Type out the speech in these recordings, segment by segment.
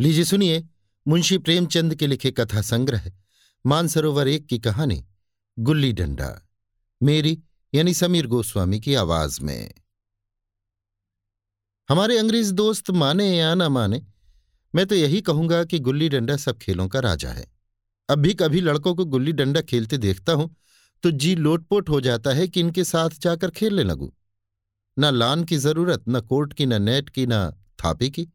लीजिए सुनिए, मुंशी प्रेमचंद के लिखे कथा संग्रह, मानसरोवर एक की कहानी, गुल्ली डंडा। मेरी, यानी समीर गोस्वामी की आवाज़ में। हमारे अंग्रेज़ दोस्त माने या ना माने, मैं तो यही कहूँगा कि गुल्ली डंडा सब खेलों का राजा है। अब भी कभी लड़कों को गुल्ली डंडा खेलते देखता हूँ तो जी लोटपोट हो जाता है कि इनके साथ जाकर खेलने लगूं। न लान की ज़रूरत, न कोर्ट की, न नेट की, न थापे की।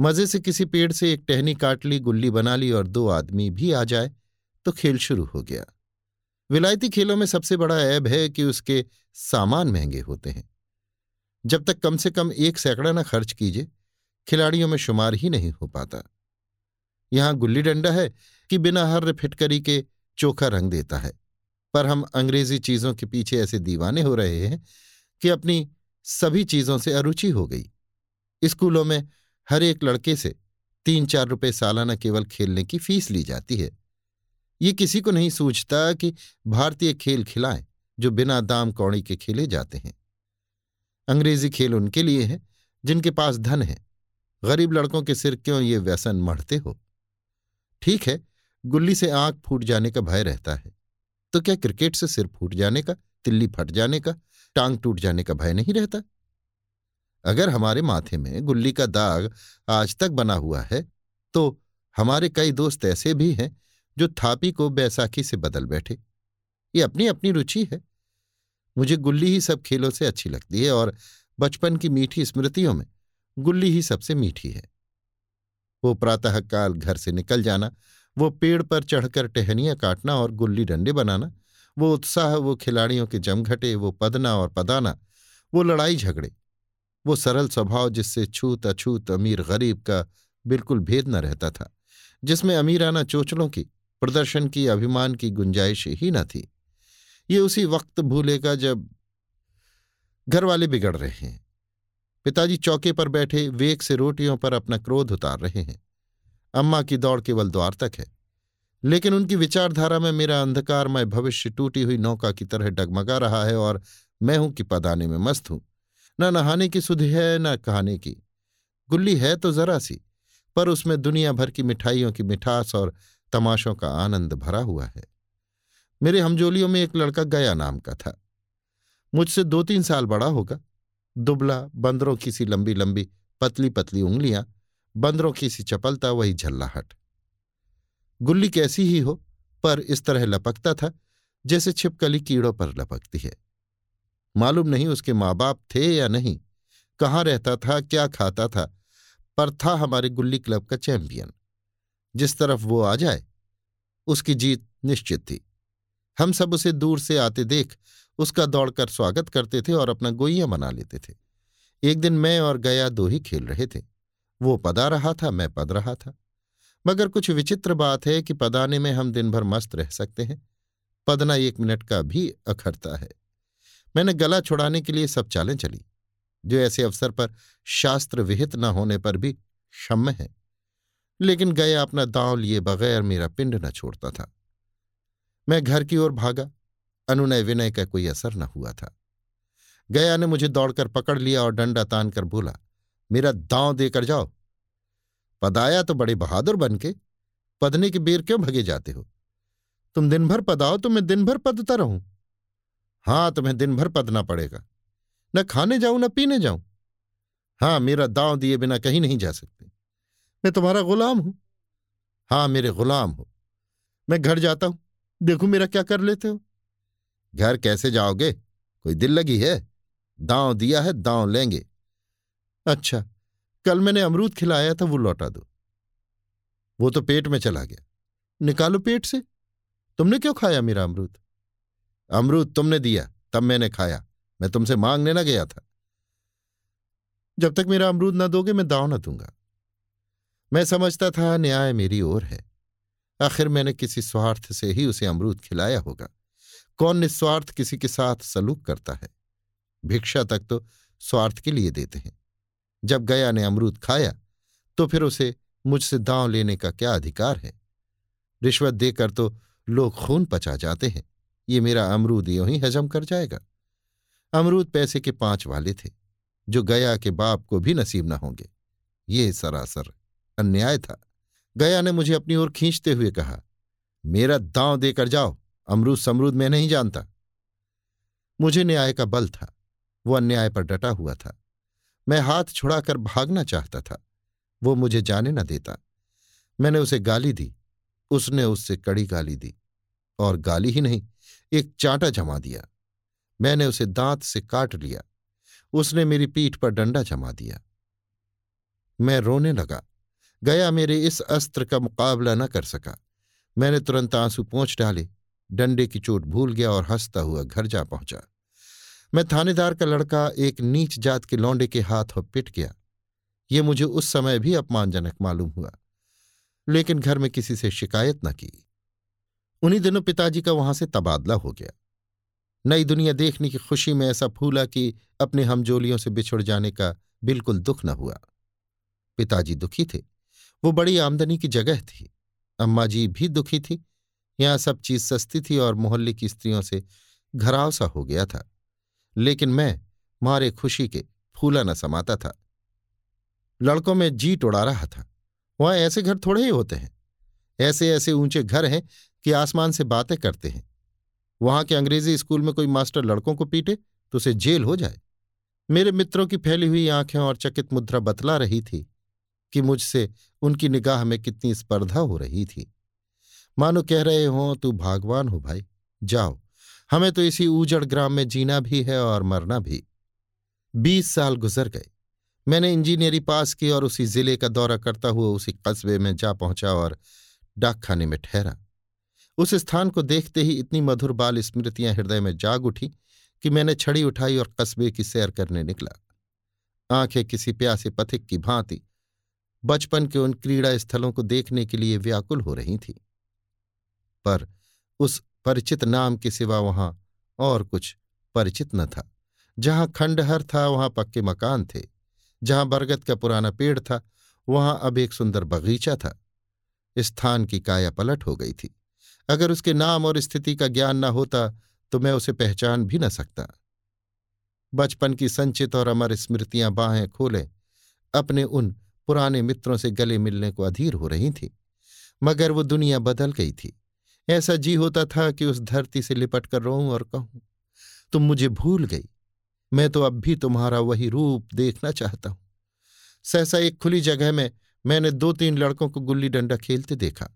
मज़े से किसी पेड़ से एक टहनी काट ली, गुल्ली बना ली और दो आदमी भी आ जाए तो खेल शुरू हो गया। विलायती खेलों में सबसे बड़ा ऐब है कि उसके सामान महँगे होते हैं। जब तक कम से कम एक सैकड़ा न खर्च कीजिए, खिलाड़ियों में शुमार ही नहीं हो पाता। यहाँ गुल्ली डंडा है कि बिना हर फिटकरी के चोखा रंग देता है। पर हम अंग्रेज़ी चीज़ों के पीछे ऐसे दीवाने हो रहे हैं कि अपनी सभी चीज़ों से अरुचि हो गई। स्कूलों में हर एक लड़के से तीन चार रुपए सालाना केवल खेलने की फ़ीस ली जाती है। ये किसी को नहीं सूझता कि भारतीय खेल खिलाएँ जो बिना दाम कौड़ी के खेले जाते हैं। अंग्रेज़ी खेल उनके लिए है, जिनके पास धन है। गरीब लड़कों के सिर क्यों ये व्यसन मढ़ते हो? ठीक है, गुल्ली से आँख फूट जाने का भय रहता है। तो क्या क्रिकेट से सिर फूट जाने का, तिल्ली फट जाने का, टांग टूट जाने का भय नहीं रहता? अगर हमारे माथे में गुल्ली का दाग आज तक बना हुआ है तो हमारे कई दोस्त ऐसे भी हैं जो थापी को बैसाखी से बदल बैठे। ये अपनी अपनी रुचि है। मुझे गुल्ली ही सब खेलों से अच्छी लगती है और बचपन की मीठी स्मृतियों में गुल्ली ही सबसे मीठी है। वो प्रातःकाल घर से निकल जाना, वो पेड़ पर चढ़कर टहनियाँ काटना और गुल्ली डंडे बनाना, वो उत्साह, वो खिलाड़ियों के जमघटे, वो पदना और पदाना, वो लड़ाई झगड़े वो सरल स्वभाव जिससे छूत अछूत अमीर गरीब का बिल्कुल भेद न रहता था, जिसमें अमीराना चोचलों की, प्रदर्शन की, अभिमान की गुंजाइश ही न थी। ये उसी वक्त भूलेगा जब घर वाले बिगड़ रहे हैं। पिताजी चौके पर बैठे, वेग से रोटियों पर अपना क्रोध उतार रहे हैं। अम्मा की दौड़ केवल द्वार तक है, लेकिन उनकी विचारधारा में मेरा अंधकारमय भविष्य टूटी हुई नौका की तरह डगमगा रहा है और मैं हूँ कि पदाने में मस्त हूँ। न नहाने की सुधि है, न कहाने की। गुल्ली है तो जरा सी, पर उसमें दुनिया भर की मिठाइयों की मिठास और तमाशों का आनंद भरा हुआ है। मेरे हमजोलियों में एक लड़का गया नाम का था। मुझसे दो तीन साल बड़ा होगा। दुबला, बंदरों की सी लंबी लंबी पतली पतली उंगलियाँ, बंदरों की सी चपलता, वही झल्लाहट। गुल्ली कैसी ही हो, पर इस तरह लपकता था, जैसे छिपकली कीड़ों पर लपकती है। मालूम नहीं उसके माँ बाप थे या नहीं, कहाँ रहता था, क्या खाता था, पर था हमारे गुल्ली क्लब का चैंपियन। जिस तरफ़ वो आ जाए, उसकी जीत निश्चित थी। हम सब उसे दूर से आते देख, उसका दौड़कर स्वागत करते थे और अपना गोइया बना लेते थे। एक दिन मैं और गया दो ही खेल रहे थे। वो पदा रहा था, मैं पद रहा था। मगर कुछ विचित्र बात है कि पदाने में हम दिन भर मस्त रह सकते हैं। पदना एक मिनट का भी अखरता है। मैंने गला छुड़ाने के लिए सब चालें चली। जो ऐसे अवसर पर शास्त्र विहित न होने पर भी क्षम्य है। लेकिन गया अपना दांव लिए बगैर मेरा पिंड न छोड़ता था। मैं घर की ओर भागा। अनुनय विनय का कोई असर न हुआ था। गया ने मुझे दौड़कर पकड़ लिया और डंडा तान कर बोला, मेरा दांव देकर जाओ। पदाया तो बड़े बहादुर बन के। पदने के बेर क्यों भगे जाते हो? तुम दिन भर पदाओ तो मैं दिन भर पदता रहूँ। हाँ, तुम्हें दिन भर पदना पड़ेगा। न खाने जाऊँ, न पीने जाऊँ। हाँ, मेरा दांव दिए बिना कहीं नहीं जा सकते। मैं तुम्हारा गुलाम हूँ। हाँ, मेरे गुलाम हो। मैं घर जाता हूँ। देखो मेरा क्या कर लेते हो। घर कैसे जाओगे? कोई दिल लगी है? दांव दिया है, दांव लेंगे। अच्छा कल मैंने अमरूद खिलाया था, वो लौटा दो। वो तो पेट में चला गया। निकालो पेट से। तुमने क्यों खाया मेरा अमरूद? अमरूद तुमने दिया, तब मैंने खाया। मैं तुमसे मांगने न गया था। जब तक मेरा अमरूद न दोगे, मैं दाव न दूँगा। मैं समझता था, न्याय मेरी ओर है। आखिर मैंने किसी स्वार्थ से ही उसे अमरूद खिलाया होगा। कौन निस्वार्थ किसी के साथ सलूक करता है? भिक्षा तक तो स्वार्थ के लिए देते हैं। जब गया ने अमरूद खाया तो फिर उसे मुझसे दांव लेने का क्या अधिकार है? रिश्वत देकर तो लोग खून पचा जाते हैं। ये मेरा अमरूद यो ही हजम कर जाएगा। अमरूद पैसे के पाँच वाले थे, जो गया के बाप को भी नसीब न होंगे। ये सरासर अन्याय था। गया ने मुझे अपनी ओर खींचते हुए कहा, मेरा दांव देकर जाओ, अमरूद समरूद मैं नहीं जानता। मुझे न्याय का बल था, वो अन्याय पर डटा हुआ था। मैं हाथ छुड़ाकर भागना चाहता था, वो मुझे जाने न देता। मैंने उसे गाली दी, उसने उससे कड़ी गाली दी, और गाली ही नहीं एक चांटा जमा दिया। मैंने उसे दांत से काट लिया। उसने मेरी पीठ पर डंडा जमा दिया। मैं रोने लगा। गया मेरे इस अस्त्र का मुकाबला न कर सका। मैंने तुरंत आँसू पहुँच डाले। डंडे की चोट भूल गया और हंसता हुआ घर जा पहुँचा। मैं थानेदार का लड़का एक नीच जात के लौंडे के हाथ पिट गया। ये मुझे उस समय भी अपमानजनक मालूम हुआ। लेकिन घर में किसी से शिकायत न की। उन्हीं दिनों पिताजी का वहाँ से तबादला हो गया। नई दुनिया देखने की खुशी में ऐसा फूला कि अपने हमजोलियों से बिछुड़ जाने का बिल्कुल दुख न हुआ। पिताजी दुखी थे। वो बड़ी आमदनी की जगह थी। अम्मा जी भी दुखी थी। यहाँ सब चीज़ सस्ती थी और मोहल्ले की स्त्रियों से घराव सा हो गया था। लेकिन मैं मारे खुशी के फूला न समाता था। लड़कों में जीट उड़ा रहा था। वहाँ ऐसे घर थोड़े ही होते हैं। ऐसे ऐसे ऊँचे घर हैं कि आसमान से बातें करते हैं। वहाँ के अंग्रेज़ी स्कूल में कोई मास्टर लड़कों को पीटे तो उसे जेल हो जाए। मेरे मित्रों की फैली हुई आँखें और चकित मुद्रा बतला रही थी कि मुझसे उनकी निगाह में कितनी स्पर्धा हो रही थी। मानो कह रहे हों, तू भागवान हो भाई, जाओ। हमें तो इसी ऊजड़ ग्राम में जीना भी है और मरना भी। बीस साल गुजर गए। मैंने इंजीनियरी पास की और उसी ज़िले का दौरा करता हुआ उसी कस्बे में जा पहुँचा और डाकखाने में ठहरा। उस स्थान को देखते ही इतनी मधुर बाल स्मृतियाँ हृदय में जाग उठी कि मैंने छड़ी उठाई और कस्बे की सैर करने निकला। आँखें किसी प्यासे पथिक की भांति बचपन के उन क्रीड़ा स्थलों को देखने के लिए व्याकुल हो रही थी। पर उस परिचित नाम के सिवा वहाँ और कुछ परिचित न था। जहाँ खंडहर था, वहाँ पक्के मकान थे। जहाँ बरगद का पुराना पेड़ था, वहाँ अब एक सुंदर बगीचा था। स्थान की काया पलट हो गई थी। अगर उसके नाम और स्थिति का ज्ञान न होता तो मैं उसे पहचान भी न सकता। बचपन की संचित और अमर स्मृतियाँ बाहें खोले, अपने उन पुराने मित्रों से गले मिलने को अधीर हो रही थी। मगर वो दुनिया बदल गई थी। ऐसा जी होता था कि उस धरती से लिपट कर रोऊं और कहूँ, तुम मुझे भूल गई। मैं तो अब भी तुम्हारा वही रूप देखना चाहता हूँ। सहसा एक खुली जगह में मैंने दो तीन लड़कों को गुल्ली डंडा खेलते देखा।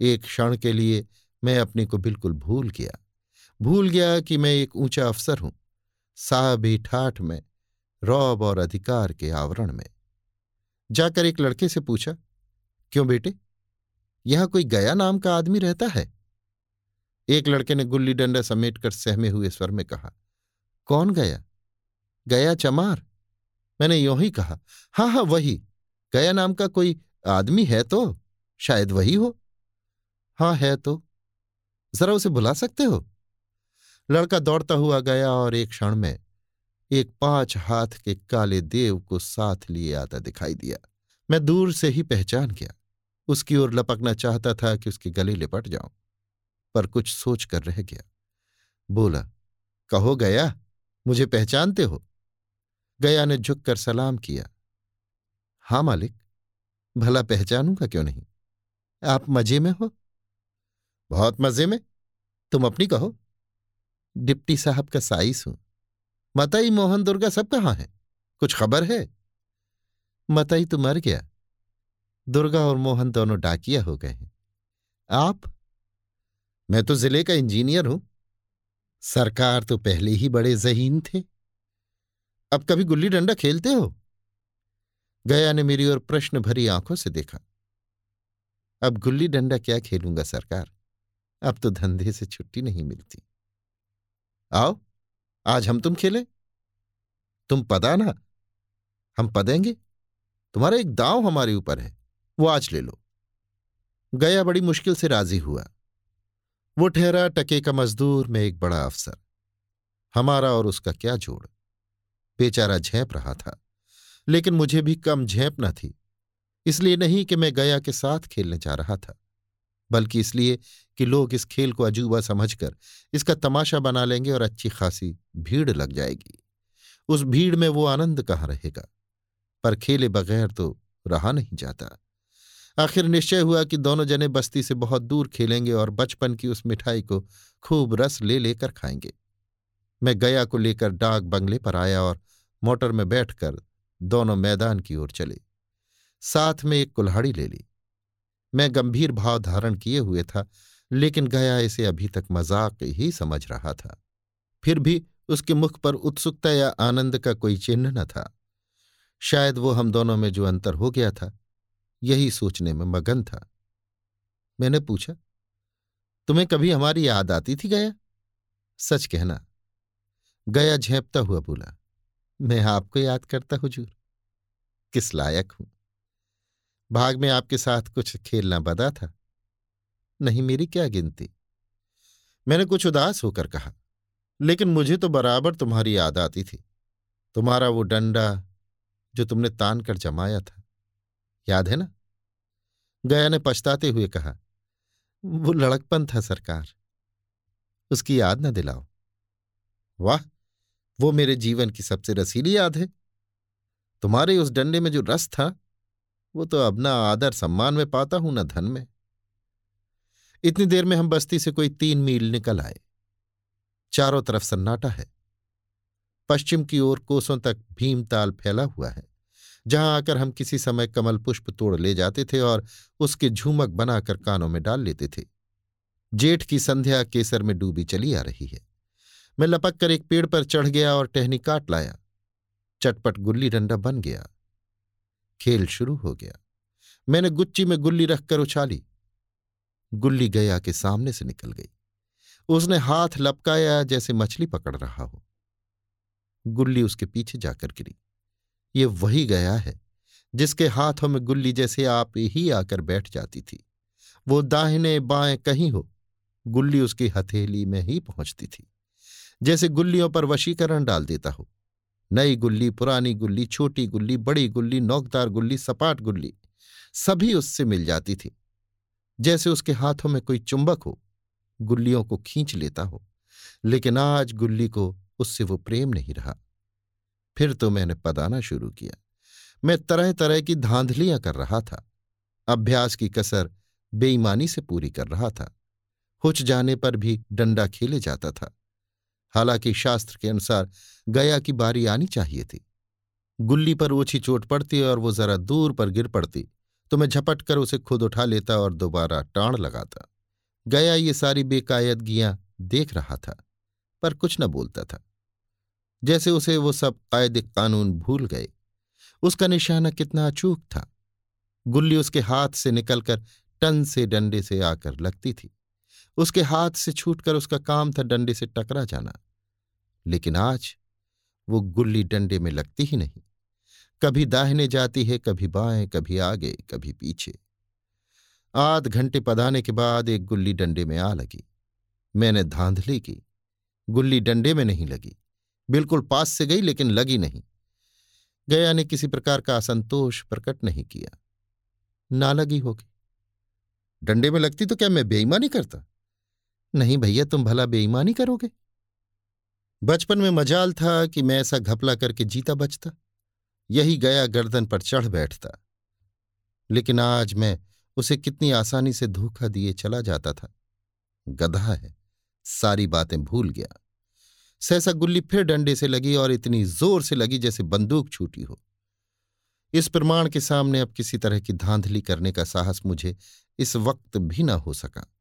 एक क्षण के लिए मैं अपने को बिल्कुल भूल गया। भूल गया कि मैं एक ऊँचा अफसर हूँ, साहबी ठाठ में, रौब और अधिकार के आवरण में। जाकर एक लड़के से पूछा, क्यों बेटे, यहाँ कोई गया नाम का आदमी रहता है? एक लड़के ने गुल्ली डंडा समेट कर सहमे हुए स्वर में कहा, कौन गया? गया चमार? मैंने यों ही कहा हाँ हाँ वही। गया नाम का कोई आदमी है तो? शायद वही हो। हाँ है तो। जरा उसे बुला सकते हो? लड़का दौड़ता हुआ गया और एक क्षण में एक पाँच हाथ के काले देव को साथ लिए आता दिखाई दिया। मैं दूर से ही पहचान गया। उसकी ओर लपकना चाहता था कि उसके गले लिपट जाऊँ, पर कुछ सोच कर रह गया। बोला, कहो गया, मुझे पहचानते हो? गया ने झुककर सलाम किया। हाँ, मालिक। भला पहचानूँगा क्यों नहीं? आप मज़े में हो? बहुत मज़े में। तुम अपनी कहो। डिप्टी साहब का साइस हूँ। मताई, मोहन, दुर्गा सब कहाँ हैं? कुछ खबर है? मताई तो मर गया। दुर्गा और मोहन दोनों डाकिया हो गए हैं। आप? मैं तो ज़िले का इंजीनियर हूँ। सरकार तो पहले ही बड़े जहीन थे। अब कभी गुल्ली डंडा खेलते हो? गया ने मेरी ओर प्रश्न भरी आँखों से देखा। अब गुल्ली डंडा क्या खेलूँगा सरकार? अब तो धंधे से छुट्टी नहीं मिलती। आओ, आज हम तुम खेलें। तुम पदा ना। हम पदेंगे। तुम्हारा एक दांव हमारे ऊपर है, वो आज ले लो। गया बड़ी मुश्किल से राज़ी हुआ। वो ठहरा टके का मजदूर में एक बड़ा अफसर। हमारा और उसका क्या जोड़? बेचारा झेप रहा था। लेकिन मुझे भी कम झेप न थी, इसलिए नहीं कि मैं गया के साथ खेलने जा रहा था, बल्कि इसलिए कि लोग इस खेल को अजूबा समझकर इसका तमाशा बना लेंगे और अच्छी खासी भीड़ लग जाएगी। उस भीड़ में वो आनंद कहाँ रहेगा? पर खेले बगैर तो रहा नहीं जाता। आखिर निश्चय हुआ कि दोनों जने बस्ती से बहुत दूर खेलेंगे और बचपन की उस मिठाई को खूब रस ले लेकर खाएँगे। मैं गया को लेकर डाक बंगले पर आया और मोटर में बैठकर दोनों मैदान की ओर चले। साथ में एक कुल्हाड़ी ले ली। मैं गंभीर भाव धारण किए हुए था, लेकिन गया इसे अभी तक मज़ाक ही समझ रहा था। फिर भी उसके मुख पर उत्सुकता या आनंद का कोई चिन्ह न था। शायद वो हम दोनों में जो अंतर हो गया था, यही सोचने में मगन था। मैंने पूछा, तुम्हें कभी हमारी याद आती थी, गया? सच कहना, गया झेपता हुआ बोला मैं आपको याद करता हुजूर। किस लायक हूँ। भाग में आपके साथ कुछ खेलना बदा था। नहीं, मेरी क्या गिनती। मैंने कुछ उदास होकर कहा, लेकिन मुझे तो बराबर तुम्हारी याद आती थी। तुम्हारा वो डंडा, जो तुमने तान कर जमाया था। याद है ना? गया ने पछताते हुए कहा, वो लड़कपन था, सरकार। उसकी याद न दिलाओ। वाह! वो मेरे जीवन की सबसे रसीली याद है। तुम्हारे उस डंडे में जो रस था, वो तो अब ना आदर सम्मान में पाता हूँ, ना धन में। इतनी देर में हम बस्ती से कोई तीन मील निकल आए। चारों तरफ़ सन्नाटा है। पश्चिम की ओर कोसों तक भीमताल फैला हुआ है, जहाँ आकर हम किसी समय कमल पुष्प तोड़ ले जाते थे और उसके झूमक बनाकर कानों में डाल लेते थे। जेठ की संध्या केसर में डूबी चली आ रही है। मैं लपक कर एक पेड़ पर चढ़ गया और टहनी काट लाया। चटपट गुल्ली डंडा बन गया। खेल शुरू हो गया। मैंने गुच्ची में गुल्ली रखकर उछाली। गुल्ली गया के सामने से निकल गई। उसने हाथ लपकाया जैसे मछली पकड़ रहा हो। गुल्ली उसके पीछे जाकर गिरी। ये वही गया है, जिसके हाथों में गुल्ली जैसे आप ही आकर बैठ जाती थी। वो दाहिने बाएँ कहीं हो, गुल्ली उसकी हथेली में ही पहुँचती थी। जैसे गुल्लियों पर वशीकरण डाल देता हो। नई गुल्ली, पुरानी गुल्ली, छोटी गुल्ली, बड़ी गुल्ली, नौकदार गुल्ली, सपाट गुल्ली, सभी उससे मिल जाती थी। जैसे उसके हाथों में कोई चुंबक हो, गुल्लियों को खींच लेता हो, लेकिन आज गुल्ली को उससे वो प्रेम नहीं रहा। फिर तो मैंने पदाना शुरू किया। मैं तरह तरह की धांधलियाँ कर रहा था। अभ्यास की कसर बेईमानी से पूरी कर रहा था। हुच जाने पर भी डंडा खेले जाता था। हालाँकि शास्त्र के अनुसार गया की बारी आनी चाहिए थी। गुल्ली पर ओछी चोट पड़ती और वो जरा दूर पर गिर पड़ती तो मैं झपट कर उसे खुद उठा लेता और दोबारा टाण लगाता। गया ये सारी बेकायदगियाँ देख रहा था, पर कुछ न बोलता था। जैसे उसे वो सब कायद कानून भूल गए, उसका निशाना कितना अचूक था। गुल्ली उसके हाथ से निकलकर टन से डंडे से आकर लगती थी। उसके हाथ से छूटकर उसका काम था डंडे से टकरा जाना। लेकिन आज वो गुल्ली डंडे में लगती ही नहीं। कभी दाहिने जाती है, कभी बाएँ, कभी आगे, कभी पीछे। आध घंटे पधाने के बाद एक गुल्ली डंडे में आ लगी। मैंने धांधली की गुल्ली डंडे में नहीं लगी। बिल्कुल पास से गई, लेकिन लगी नहीं। गया ने किसी प्रकार का असंतोष प्रकट नहीं किया। ना लगी होगी। डंडे में लगती तो क्या मैं बेईमानी करता? नहीं भैया, तुम भला बेईमानी करोगे? बचपन में मजाल था कि मैं ऐसा घपला करके जीता बचता। यही गया गर्दन पर चढ़ बैठता। लेकिन आज मैं उसे कितनी आसानी से धोखा दिए चला जाता था। गधा है, सारी बातें भूल गया। सहसा गुल्ली फिर डंडे से लगी और इतनी ज़ोर से लगी जैसे बंदूक छूटी हो। इस प्रमाण के सामने अब किसी तरह की धांधली करने का साहस मुझे इस वक्त भी ना हो सका।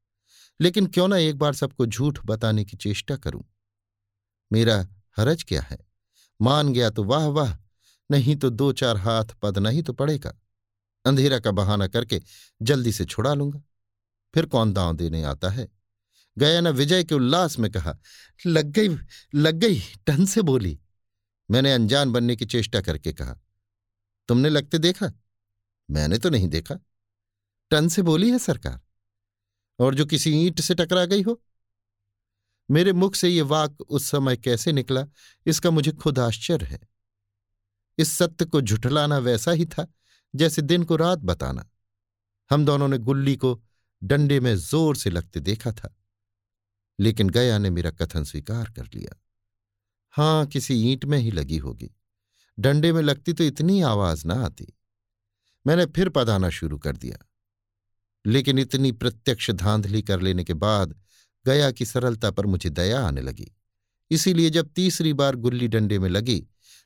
लेकिन क्यों ना एक बार सबको झूठ बताने की चेष्टा करूँ? मेरा हरज क्या है? मान गया तो वाह वाह, नहीं तो दो चार हाथ पदना ही तो पड़ेगा। अंधेरा का बहाना करके जल्दी से छुड़ा लूँगा। फिर कौन दांव देने आता है? गया न विजय के उल्लास में कहा, लग गई लग गई, टन से बोली। मैंने अनजान बनने की चेष्टा करके कहा, तुमने लगते देखा? मैंने तो नहीं देखा। टन से बोली है सरकार। और जो किसी ईंट से टकरा गई हो। मेरे मुख से ये वाक उस समय कैसे निकला, इसका मुझे खुद आश्चर्य है। इस सत्य को झुठलाना वैसा ही था, जैसे दिन को रात बताना। हम दोनों ने गुल्ली को डंडे में ज़ोर से लगते देखा था, लेकिन गया ने मेरा कथन स्वीकार कर लिया। हाँ, किसी ईंट में ही लगी होगी। डंडे में लगती तो इतनी आवाज़ ना आती। मैंने फिर पदाना शुरू कर दिया। लेकिन इतनी प्रत्यक्ष धांधली कर लेने के बाद गया की सरलता पर मुझे दया आने लगी। इसीलिए जब तीसरी बार गुल्ली डंडे में लगी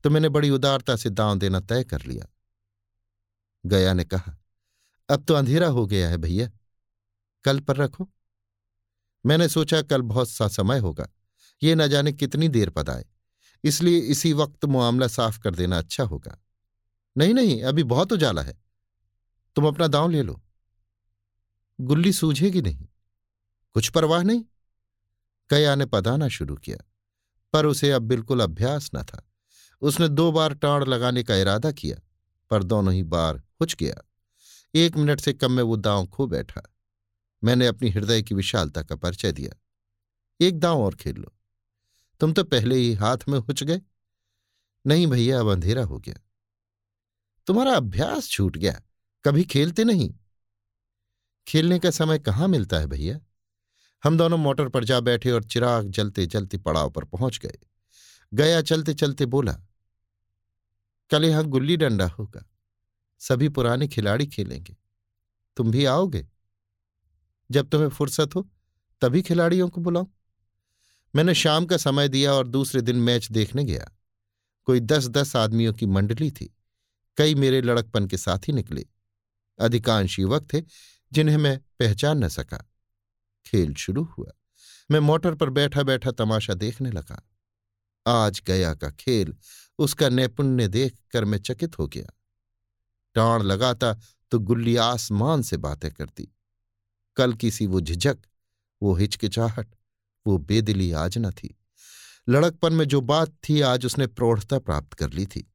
तो मैंने बड़ी उदारता से दांव देना तय कर लिया। गया ने कहा, अब तो अंधेरा हो गया है भैया। कल पर रखो। मैंने सोचा कल बहुत सा समय होगा। ये न जाने कितनी देर पद आए। इसलिए इसी वक्त मामला साफ़ कर देना अच्छा होगा। नहीं नहीं, अभी बहुत उजाला है। तुम अपना दांव ले लो। गुल्ली सूझेगी नहीं? कुछ परवाह नहीं? कया ने पदाना शुरू किया, पर उसे अब बिल्कुल अभ्यास न था। उसने दो बार टाड़ लगाने का इरादा किया, पर दोनों ही बार हुच गया। एक मिनट से कम में वो दांव खो बैठा। मैंने अपनी हृदय की विशालता का परिचय दिया। एक दांव और खेल लो। तुम तो पहले ही हाथ में हुच गए। नहीं भैया, अब अंधेरा हो गया। तुम्हारा अभ्यास छूट गया। कभी खेलते नहीं। खेलने का समय कहाँ मिलता है भैया? हम दोनों मोटर पर जा बैठे और चिराग जलते जलते पड़ाव पर पहुँच गए। गया चलते चलते बोला, कल यहाँ गुल्ली डंडा होगा। सभी पुराने खिलाड़ी खेलेंगे। तुम भी आओगे? जब तुम्हें फुर्सत हो, तभी खिलाड़ियों को बुलाओ मैंने शाम का समय दिया और दूसरे दिन मैच देखने गया। कोई दस दस आदमियों की मंडली थी। कई मेरे लड़कपन के साथी निकले। अधिकांश युवक थे जिन्हें मैं पहचान न सका। खेल शुरू हुआ। मैं मोटर पर बैठा बैठा तमाशा देखने लगा। आज गया का खेल, उसका नैपुण्य देख कर मैं चकित हो गया। टाण लगाता तो गुल्ली आसमान से बातें करती। कल किसी वो झिझक, वो हिचकिचाहट, वो बेदिली आज न थी। लड़कपन में जो बात थी, आज उसने प्रौढ़ता प्राप्त कर ली थी।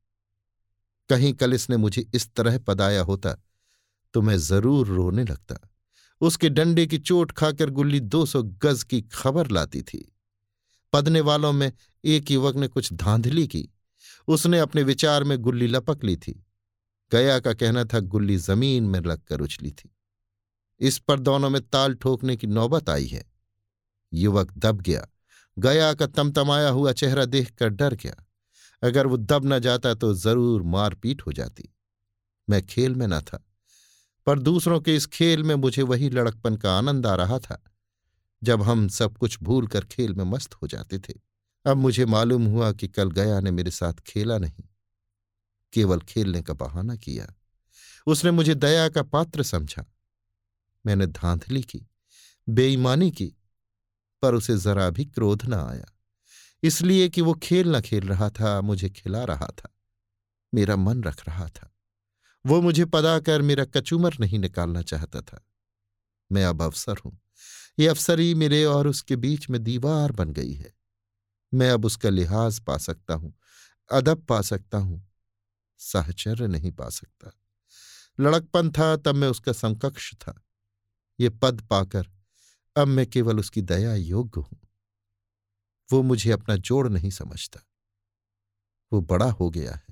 कहीं कल इसने मुझे इस तरह पदाया होता तो मैं ज़रूर रोने लगता। उसके डंडे की चोट खाकर गुल्ली दो सौ गज की खबर लाती थी। पदने वालों में एक युवक ने कुछ धांधली की। उसने अपने विचार में गुल्ली लपक ली थी। गया का कहना था, गुल्ली ज़मीन में लगकर उछली थी। इस पर दोनों में ताल ठोकने की नौबत आई है। युवक दब गया। गया का तमतमाया हुआ चेहरा देखकर डर गया। अगर वो दब न जाता तो ज़रूर मारपीट हो जाती। मैं खेल में न था। पर दूसरों के इस खेल में मुझे वही लड़कपन का आनंद आ रहा था, जब हम सब कुछ भूल कर खेल में मस्त हो जाते थे। अब मुझे मालूम हुआ कि कल गया ने मेरे साथ खेला नहीं, केवल खेलने का बहाना किया। उसने मुझे दया का पात्र समझा। मैंने धांधली की, बेईमानी की, पर उसे जरा भी क्रोध न आया। इसलिए कि वो खेल न खेल रहा था, मुझे खिला रहा था, मेरा मन रख रहा था। वो मुझे पदा कर मेरा कचूमर नहीं निकालना चाहता था। मैं अब अवसर हूँ। ये अफसरी मेरे और उसके बीच में दीवार बन गई है। मैं अब उसका लिहाज पा सकता हूँ, अदब पा सकता हूँ, साहचर्य नहीं पा सकता। लड़कपन था, तब मैं उसका समकक्ष था। ये पद पाकर अब मैं केवल उसकी दया योग्य हूँ। वो मुझे अपना जोड़ नहीं समझता। वो बड़ा हो गया है।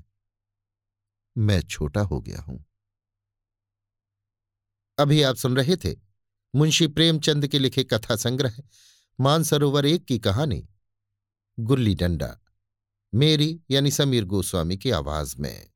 मैं छोटा हो गया हूँ। अभी आप सुन रहे थे मुंशी प्रेमचंद के लिखे कथा संग्रह, मानसरोवर एक की कहानी, गुल्ली डंडा, मेरी यानी समीर गोस्वामी की आवाज़ में।